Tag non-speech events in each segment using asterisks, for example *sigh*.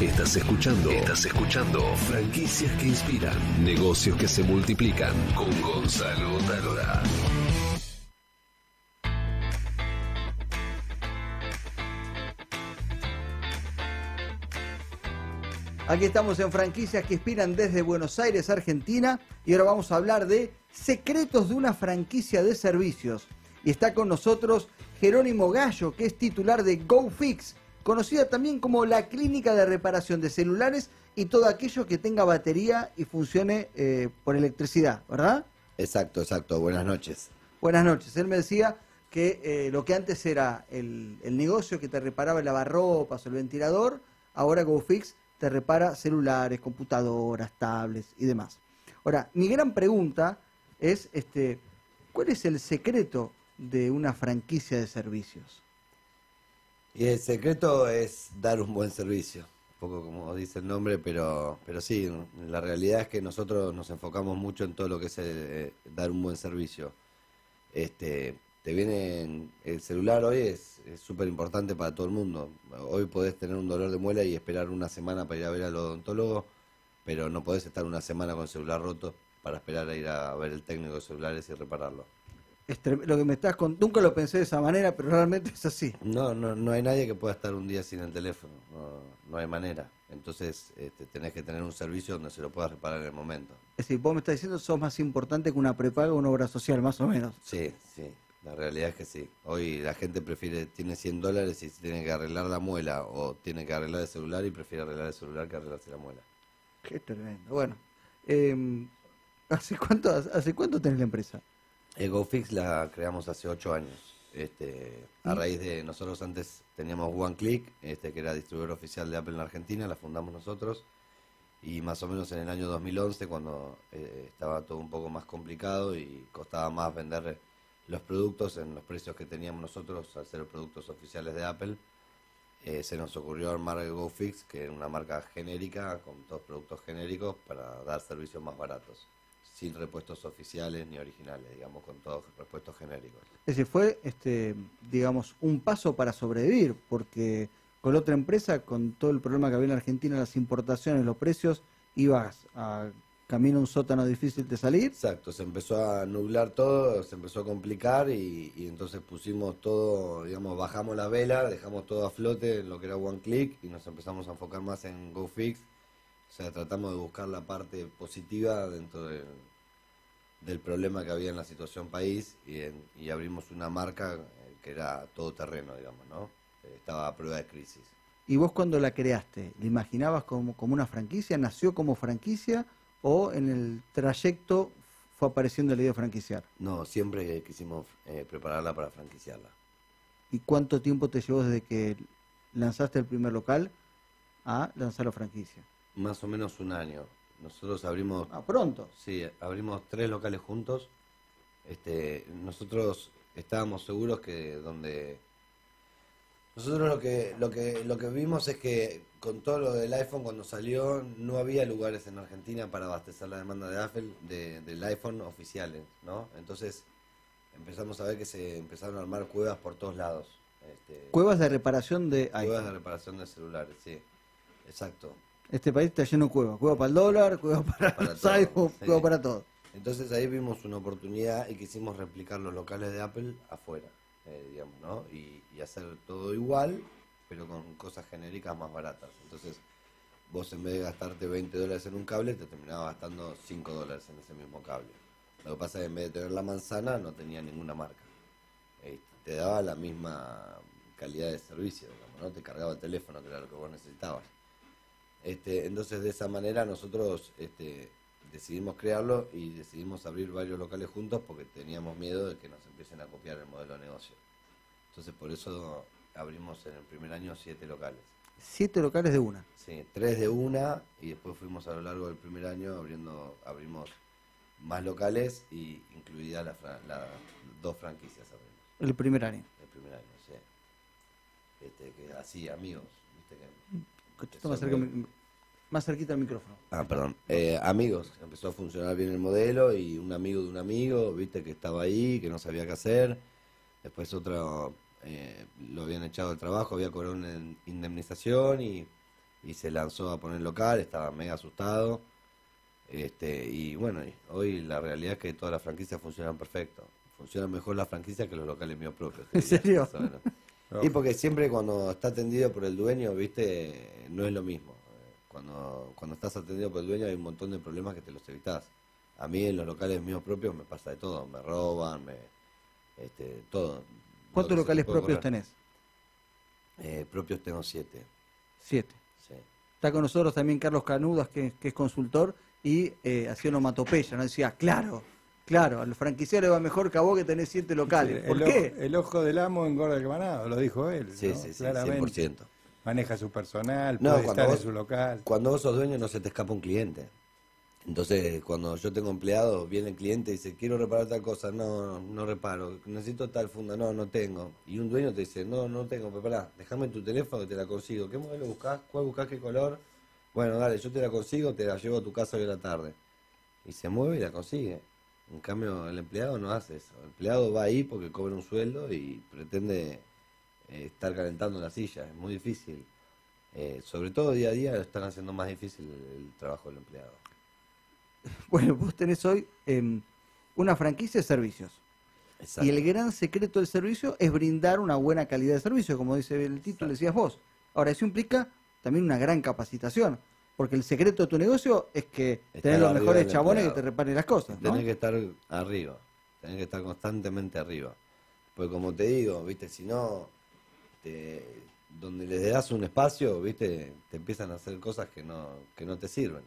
Estás escuchando. Estás escuchando. Franquicias que inspiran. Negocios que se multiplican. Con Gonzalo Talora. Aquí estamos en franquicias que inspiran desde Buenos Aires, Argentina, y ahora vamos a hablar de secretos de una franquicia de servicios. Y está con nosotros Jerónimo Gallo, que es titular de GoFix, conocida también como la clínica de reparación de celulares y todo aquello que tenga batería y funcione eh, por electricidad, ¿verdad? Exacto, exacto. Buenas noches. Buenas noches. Él me decía que eh, lo que antes era el, el negocio que te reparaba el lavarropas o el ventilador, ahora GoFix te repara celulares, computadoras, tablets y demás. Ahora, mi gran pregunta es, este, ¿cuál es el secreto de una franquicia de servicios? Y el secreto es dar un buen servicio, un poco como dice el nombre, pero, pero sí, la realidad es que nosotros nos enfocamos mucho en todo lo que es eh, dar un buen servicio. Este, te viene el celular hoy es súper importante para todo el mundo. Hoy podés tener un dolor de muela y esperar una semana para ir a ver al odontólogo, pero no podés estar una semana con el celular roto para esperar a ir a ver el técnico de celulares y repararlo. Lo que me estás con nunca lo pensé de esa manera, pero realmente es así. No, no, no hay nadie que pueda estar un día sin el teléfono, no, no hay manera. Entonces este, tenés que tener un servicio donde se lo puedas reparar en el momento. Es decir, vos me estás diciendo sos más importante que una prepaga o una obra social, más o menos. Sí, sí. La realidad es que sí. Hoy la gente prefiere, tiene 100 dólares y tiene que arreglar la muela o tiene que arreglar el celular y prefiere arreglar el celular que arreglarse la muela. Qué tremendo. Bueno, eh, ¿hace, cuánto, ¿hace cuánto tenés la empresa? GoFix la creamos hace 8 años. Este, a raíz de nosotros antes teníamos OneClick, este, que era distribuidor oficial de Apple en Argentina, la fundamos nosotros. Y más o menos en el año 2011, cuando eh, estaba todo un poco más complicado y costaba más vender los productos en los precios que teníamos nosotros al ser productos oficiales de Apple. Eh, se nos ocurrió armar el GoFix, que es una marca genérica con todos productos genéricos para dar servicios más baratos, sin repuestos oficiales ni originales, digamos, con todos repuestos genéricos. Ese fue, este, digamos, un paso para sobrevivir, porque con otra empresa, con todo el problema que había en Argentina, las importaciones, los precios, ibas a camino un sótano difícil de salir. Exacto, se empezó a nublar todo, se empezó a complicar y, entonces pusimos todo, digamos, bajamos la vela, dejamos todo a flote en lo que era One Click y nos empezamos a enfocar más en GoFix. O sea, tratamos de buscar la parte positiva dentro del, problema que había en la situación país y, abrimos una marca que era todo terreno, digamos, ¿no? Estaba a prueba de crisis. ¿Y vos cuando la creaste, la imaginabas como, como una franquicia? ¿Nació como franquicia? o en el trayecto fue apareciendo la idea de franquiciar? No, siempre quisimos eh, prepararla para franquiciarla. ¿Y cuánto tiempo te llevó desde que lanzaste el primer local a lanzar la franquicia? Más o menos un año. Nosotros abrimos... Ah, pronto. Sí, abrimos tres locales juntos. Este, nosotros estábamos seguros que donde nosotros lo que, lo que, lo que vimos es que con todo lo del iPhone cuando salió no había lugares en Argentina para abastecer la demanda de Apple del iPhone oficiales, ¿no? Entonces empezamos a ver que se empezaron a armar cuevas por todos lados. Este, cuevas de reparación de iPhone. Cuevas de reparación de celulares, sí. Exacto. Este país está lleno de cuevas. Cueva para el dólar, cueva para, *laughs* iPhone, cueva para todo. Entonces ahí vimos una oportunidad y quisimos replicar los locales de Apple afuera. Eh, digamos, ¿no? Y, hacer todo igual, pero con cosas genéricas más baratas. Entonces, vos en vez de gastarte 20 dólares en un cable, te terminabas gastando 5 dólares en ese mismo cable. Lo que pasa es que en vez de tener la manzana, no tenía ninguna marca. Eh, te daba la misma calidad de servicio, digamos, ¿no? Te cargaba el teléfono, que era lo que vos necesitabas. Este, entonces, de esa manera, nosotros este, decidimos crearlo y decidimos abrir varios locales juntos porque teníamos miedo de que nos empiecen a copiar el modelo de negocio. Entonces por eso abrimos en el primer año siete locales. Siete locales de una. Sí, tres de una y después fuimos a lo largo del primer año abriendo, abrimos más locales y incluidas las dos franquicias abrimos. El primer año. El primer año, sí. Este, que así, amigos. ¿viste? Que, más cerquita del micrófono. Ah, perdón. Eh, amigos, empezó a funcionar bien el modelo y un amigo de un amigo, viste, que estaba ahí, que no sabía qué hacer. Después otro eh, lo habían echado del trabajo, había cobrado una indemnización y y se lanzó a poner local, estaba mega asustado. Este, y bueno, hoy la realidad es que todas las franquicias funcionan perfecto. Funcionan mejor las franquicias que los locales míos propios. ¿En serio? más o menos. Y porque siempre cuando está atendido por el dueño, viste, no es lo mismo. Cuando, cuando estás atendido por el dueño hay un montón de problemas que te los evitas. A mí en los locales míos propios me pasa de todo, me roban, me, este, todo. ¿Cuántos locales propios ocurrir. tenés? Eh, propios tengo siete. Siete. Sí. Está con nosotros también Carlos Canudas, que, que es consultor, y eh, hacía onomatopeya, ¿no? Decía, claro, claro, al franquiciario le va mejor que a vos que tenés siete locales. Sí, ¿Por el, qué? ojo, el ojo del amo engorda el ganado, lo dijo él. Sí, ¿no? sí, sí, Claramente. 100%. Maneja su personal, No, puede cuando estar vos- en su local. Cuando vos sos dueño no se te escapa un cliente. Entonces, cuando yo tengo empleado, viene el cliente y dice, quiero reparar tal cosa, no, no reparo, necesito tal funda, no, no tengo. Y un dueño te dice, no, no tengo, pero pará, déjame tu teléfono que te la consigo. ¿Qué modelo buscás? ¿Cuál buscás? ¿Qué color? Bueno, dale, yo te la consigo, te la llevo a tu casa hoy a la tarde. Y se mueve y la consigue. En cambio, el empleado no hace eso. El empleado va ahí porque cobra un sueldo y pretende eh, estar calentando la silla. Es muy difícil. Eh, sobre todo día a día lo están haciendo más difícil el, el trabajo del empleado. *laughs* Bueno, vos tenés hoy em, una franquicia de servicios. Exacto. Y el gran secreto del servicio es brindar una buena calidad de servicio, como dice el título, decías vos. Ahora, eso implica también una gran capacitación, porque el secreto de tu negocio es que Estar tenés los mejores chabones que te reparen las cosas, ¿no? Tenés que estar arriba, tenés que estar constantemente arriba. Porque como te digo, viste, si no, te- donde le das un espacio, viste, te empiezan a hacer cosas que no, que no te sirven.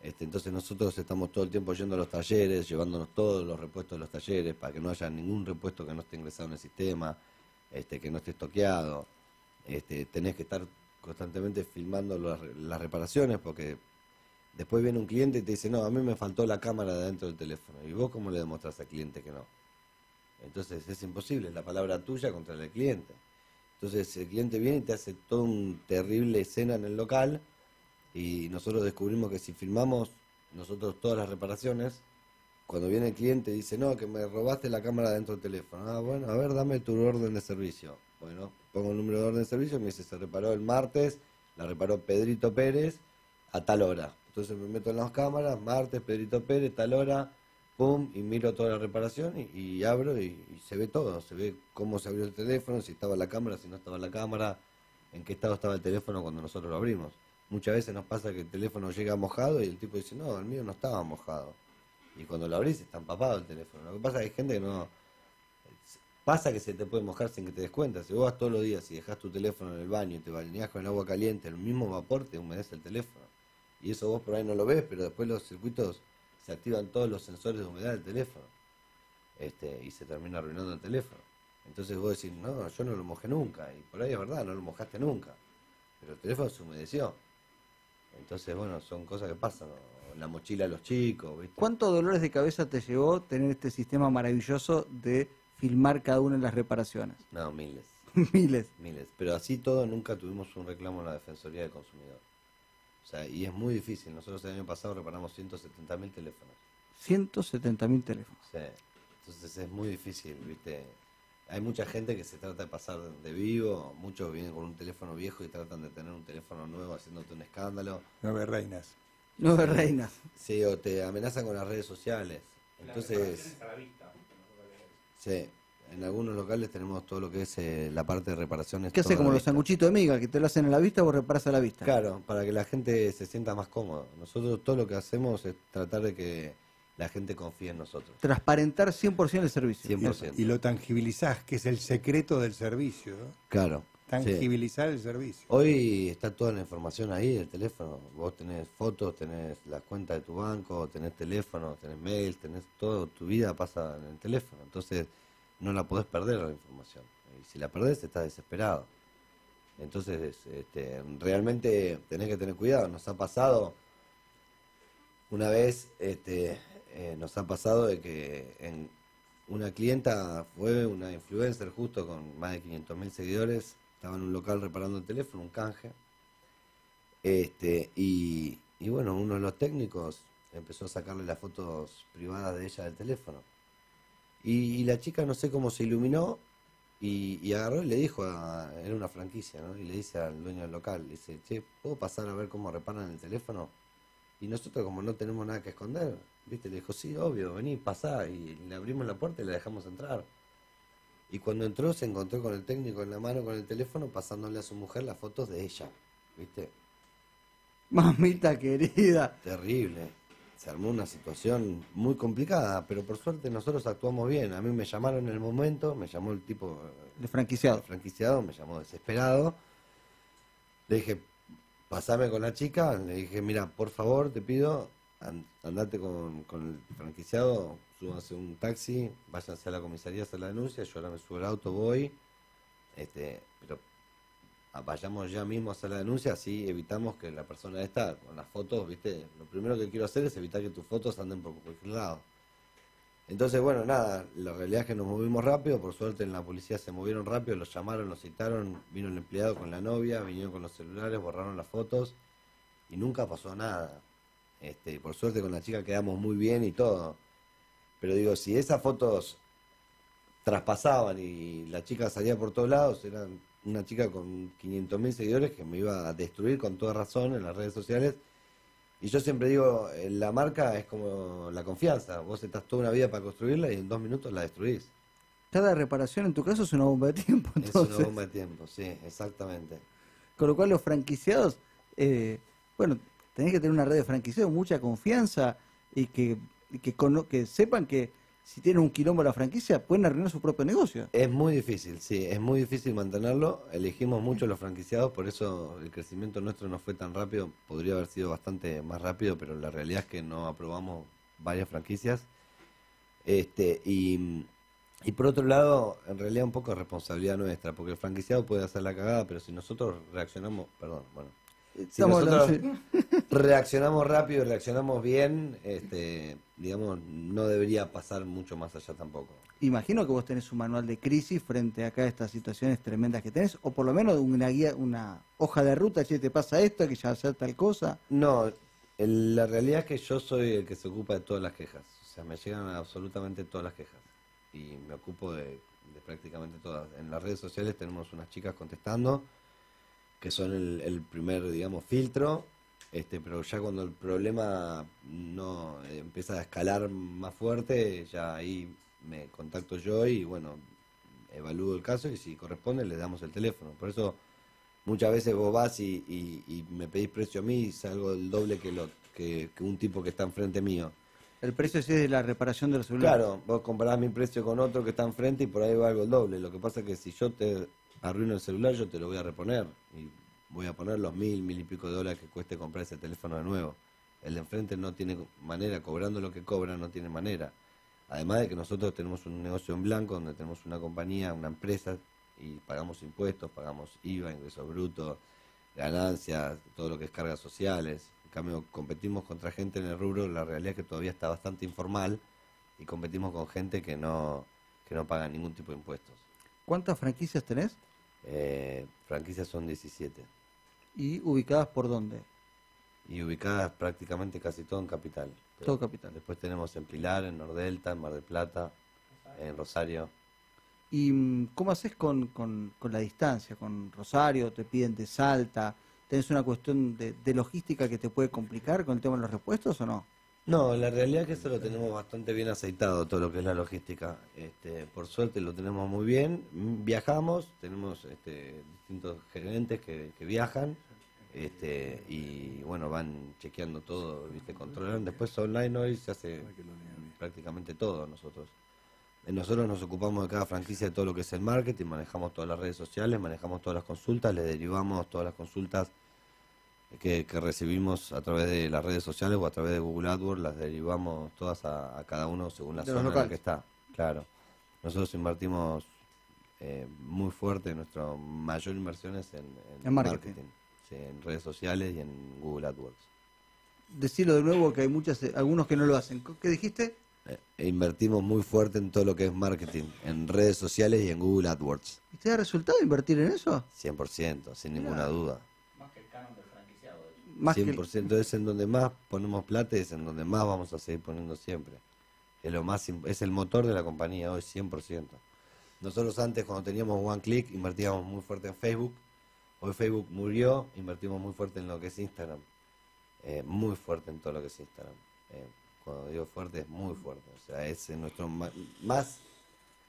Este, entonces nosotros estamos todo el tiempo yendo a los talleres, llevándonos todos los repuestos de los talleres para que no haya ningún repuesto que no esté ingresado en el sistema, este, que no esté estoqueado. Este, tenés que estar constantemente filmando las, reparaciones porque después viene un cliente y te dice, no, a mí me faltó la cámara de dentro del teléfono. ¿Y vos cómo le demostrás al cliente que no? Entonces es imposible, es la palabra tuya contra del cliente. Entonces el cliente viene y te hace toda una terrible escena en el local y nosotros descubrimos que si filmamos nosotros todas las reparaciones, cuando viene el cliente y dice, no, que me robaste la cámara dentro del teléfono. Ah, bueno, a ver, dame tu orden de servicio. Bueno, pongo el número de orden de servicio, me dice, se reparó el martes, la reparó Pedrito Pérez a tal hora. Entonces me meto en las cámaras, martes, Pedrito Pérez, tal hora, pum, y miro toda la reparación y, y abro y, y se ve todo. Se ve cómo se abrió el teléfono, si estaba la cámara, si no estaba la cámara, en qué estado estaba el teléfono cuando nosotros lo abrimos. Muchas veces nos pasa que el teléfono llega mojado y el tipo dice, no, el mío no estaba mojado. Y cuando lo abrís está empapado el teléfono. Lo que pasa es que hay gente que no... Pasa que se te puede mojar sin que te des cuenta. Si vos vas todos los días y dejas tu teléfono en el baño y te bañás con el agua caliente, el mismo vapor te humedece el teléfono. Y eso vos por ahí no lo ves, pero después los circuitos se activan todos los sensores de humedad del teléfono. Este, y se termina arruinando el teléfono. Entonces vos decís, no, yo no lo mojé nunca. Y por ahí es verdad, no lo mojaste nunca. Pero el teléfono se humedeció. Entonces, bueno, son cosas que pasan. la mochila de los chicos, ¿viste? ¿Cuántos dolores de cabeza te llevó tener este sistema maravilloso de filmar cada una de las reparaciones? No, miles. *laughs* Miles. Miles. Pero así todo nunca tuvimos un reclamo en la Defensoría del Consumidor. O sea, y es muy difícil. Nosotros el año pasado reparamos 170 mil teléfonos. 170 mil teléfonos. Sí. Entonces es muy difícil, ¿viste? Hay mucha gente que se trata de pasar de vivo, muchos vienen con un teléfono viejo y tratan de tener un teléfono nuevo haciéndote un escándalo. Nueve reinas. Nueve reinas. Sí, o te amenazan con las redes sociales. Entonces, sí, en algunos locales tenemos todo lo que es eh, la parte de reparaciones. ¿Qué hace como los sanguchitos de miga, que te lo hacen a la vista o reparas a la vista? Claro, para que la gente se sienta más cómoda. Nosotros todo lo que hacemos es tratar de que la gente confíe en nosotros. Transparentar 100% el servicio. 100%. Y lo tangibilizás, que es el secreto del servicio. ¿no? Tangibilizar el servicio. Hoy está toda la información ahí del teléfono. Vos tenés fotos, tenés las cuentas de tu banco, tenés teléfono, tenés mail, tenés todo. Tu vida pasa en el teléfono. Entonces no la podés perder la información. Y si la perdés, estás desesperado. Entonces, este, realmente tenés que tener cuidado. Nos ha pasado una vez, este, eh, nos ha pasado de que en una clienta fue una influencer justo con más de 500 mil seguidores, estaba en un local reparando el teléfono, un canje, este, y, y bueno, uno de los técnicos empezó a sacarle las fotos privadas de ella del teléfono. Y, la chica no sé cómo se iluminó Y, agarró y le dijo, a, era una franquicia, ¿no? Y le dice al dueño del local, dice, che, ¿puedo pasar a ver cómo reparan el teléfono? Y nosotros como no tenemos nada que esconder, ¿viste? Le dijo, sí, obvio, vení, pasá. Y le abrimos la puerta y le dejamos entrar. Y cuando entró se encontró con el técnico en la mano con el teléfono pasándole a su mujer las fotos de ella, ¿viste? Mamita querida. Terrible. Se armó una situación muy complicada, pero por suerte nosotros actuamos bien. A mí me llamaron en el momento, me llamó el tipo eh, De franquiciado. franquiciado, me llamó desesperado. Le dije, pasame con la chica. Le dije, mira, por favor, te pido, andate con, con el franquiciado, súbanse un taxi, váyanse a la comisaría a hacer la denuncia. Yo ahora me subo al auto, voy. Este, pero ah, vayamos ya mismo a hacer la denuncia, así evitamos que la persona esta, con las fotos, viste, lo primero que quiero hacer es evitar que tus fotos anden por cualquier lado. Entonces, bueno, nada, la realidad es que nos movimos rápido, por suerte en la policía se movieron rápido, los llamaron, los citaron, vino el empleado con la novia, vinieron con los celulares, borraron las fotos y nunca pasó nada. Este, por suerte con la chica quedamos muy bien y todo. Pero digo, si esas fotos traspasaban y la chica salía por todos lados, era una chica con 500.000 seguidores que me iba a destruir con toda razón en las redes sociales. Y yo siempre digo, eh, la marca es como la confianza. Vos estás toda una vida para construirla y en dos minutos la destruís. Cada reparación en tu caso es una bomba de tiempo. Es una bomba de tiempo, sí, exactamente. Con lo cual los franquiciados, eh, bueno, tenés que tener una red de franquiciados, mucha confianza y que, y que, sepan que si tienen un quilombo la franquicia pueden arruinar su propio negocio. Es muy difícil, sí, es muy difícil mantenerlo. Elegimos mucho los franquiciados, por eso el crecimiento nuestro no fue tan rápido. Podría haber sido bastante más rápido, pero la realidad es que no aprobamos varias franquicias. Este, y, y por otro lado, en realidad un poco de responsabilidad nuestra, porque el franquiciado puede hacer la cagada, pero si nosotros reaccionamos, perdón, bueno, si nosotros reaccionamos rápido y reaccionamos bien, este, digamos, no debería pasar mucho más allá tampoco. Imagino que vos tenés un manual de crisis frente acá a estas situaciones tremendas que tenés, o por lo menos una guía, una hoja de ruta, che, te pasa esto, que ya hacer tal cosa. No, el- la realidad es que yo soy el que se ocupa de todas las quejas. O sea, me llegan absolutamente todas las quejas. Y me ocupo de, de prácticamente todas. En las redes sociales tenemos unas chicas contestando, que son el, el primer, digamos, filtro. Este, pero ya cuando el problema no eh, empieza a escalar más fuerte, ya ahí me contacto yo y bueno, evalúo el caso y si corresponde le damos el teléfono. Por eso muchas veces vos vas y, y- y me pedís precio a mí y salgo el doble que, lo, que, que un tipo que está enfrente mío. El precio es de la reparación de los celulares. Claro, vos comparás mi precio con otro que está enfrente y por ahí valgo el doble. Lo que pasa es que si yo te arruino el celular, yo te lo voy a reponer. Y voy a poner los mil, mil y pico de dólares que cueste comprar ese teléfono de nuevo. El de enfrente no tiene manera, cobrando lo que cobra, no tiene manera. Además de que nosotros tenemos un negocio en blanco donde tenemos una compañía, una empresa y pagamos impuestos, pagamos IVA, ingresos brutos, ganancias, todo lo que es cargas sociales. En cambio, competimos contra gente en el rubro, la realidad es que todavía está bastante informal y competimos con gente que no, que no paga ningún tipo de impuestos. ¿Cuántas franquicias tenés? Eh, franquicias son 17 ¿Y ubicadas por dónde? y ubicadas prácticamente casi todo en capital. Todo capital. Después tenemos en Pilar, en Nordelta, en Mar del Plata, en Rosario. ¿Y mm, cómo haces con, con, con la distancia? ¿Con Rosario? ¿Te piden de Salta? ¿Tenés una cuestión de, de logística que te puede complicar con el tema de los repuestos o no? No, la realidad es que eso lo tenemos bastante bien aceitado, todo lo que es la logística. Este, por suerte lo tenemos muy bien. Viajamos, tenemos este, distintos gerentes que, que viajan este, y bueno, van chequeando todo, ¿viste? controlan. Después online hoy se hace prácticamente todo nosotros. Eh, Nosotros nos ocupamos de cada franquicia de todo lo que es el marketing, manejamos todas las redes sociales, manejamos todas las consultas, le derivamos todas las consultas que, que recibimos a través de las redes sociales o a través de Google AdWords, las derivamos todas a, a cada uno según la De zona en la que está. Claro. Nosotros invertimos eh, muy fuerte, nuestra mayor inversión es en, en En marketing. sí, en redes sociales y en Google AdWords. Decirlo de nuevo que hay muchas, eh, algunos que no lo hacen. ¿Qué dijiste? Eh, e invertimos muy fuerte en todo lo que es marketing, en redes sociales y en Google AdWords. ¿Y te da resultado invertir en eso? 100%, sin ninguna duda. Más que 100% es en donde más ponemos plata y es en donde más vamos a seguir poniendo siempre. Es, lo más, es el motor de la compañía hoy, 100%. Nosotros antes, cuando teníamos One Click, invertíamos muy fuerte en Facebook. Hoy Facebook murió, invertimos muy fuerte en lo que es Instagram. Eh, muy fuerte en todo lo que es Instagram. Eh, cuando digo fuerte, es muy fuerte. O sea, es nuestro más.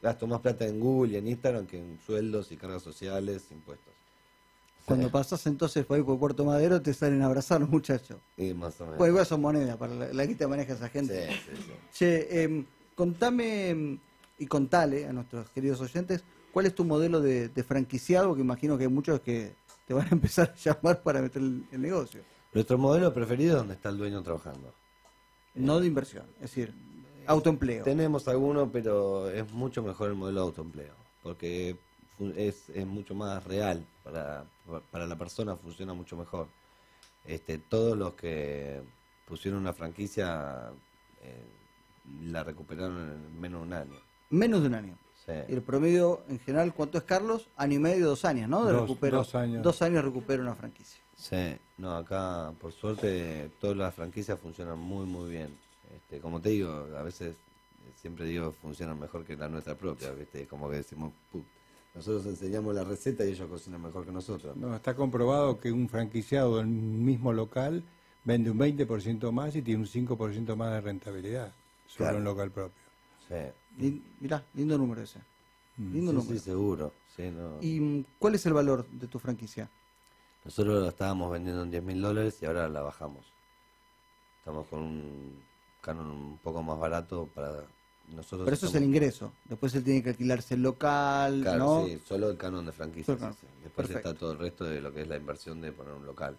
Gasto más plata en Google y en Instagram que en sueldos y cargas sociales, impuestos. Cuando Sí. pasás entonces por ahí por Puerto Madero te salen a abrazar los muchachos. Y más o menos. Bueno, igual son monedas para la, la guita maneja esa gente. Sí, sí, sí. Che, em, contame em, y contale a nuestros queridos oyentes cuál es tu modelo de, de franquiciado, que imagino que hay muchos que te van a empezar a llamar para meter el, el negocio. Nuestro modelo preferido es donde está el dueño trabajando. No de inversión, es decir, autoempleo. Tenemos alguno, pero es mucho mejor el modelo de autoempleo, porque es, es mucho más real para, para la persona, funciona mucho mejor. Este, todos los que pusieron una franquicia eh, la recuperaron en menos de un año. Menos de un año. Sí. Y el promedio en general, ¿cuánto es Carlos? Año y medio, dos años, ¿no? De Dos- recupero. dos años. Dos años recupera una franquicia. Sí, no, acá por suerte todas las franquicias funcionan muy muy bien. Este, como te digo, a veces siempre digo funcionan mejor que la nuestra propia, ¿viste? Como que decimos, "Pu, nosotros enseñamos la receta y ellos cocinan mejor que nosotros. No, está comprobado que un franquiciado del mismo local vende un 20% más y tiene un 5% más de rentabilidad sobre Claro. un local propio. Sí, mirá, lindo número ese. Lindo sí, número. sí, seguro. Sí, no. ¿Y mm, cuál es el valor de tu franquicia? Nosotros la estábamos vendiendo en 10 mil dólares y ahora la bajamos. Estamos con un canon un poco más barato para nosotros. Pero eso es el ingreso. Después él tiene que alquilarse el local, Claro, ¿no? sí, solo el canon de franquicia. Solo el sí, canon. sí. Después Perfecto. está todo el resto de lo que es la inversión de poner un local.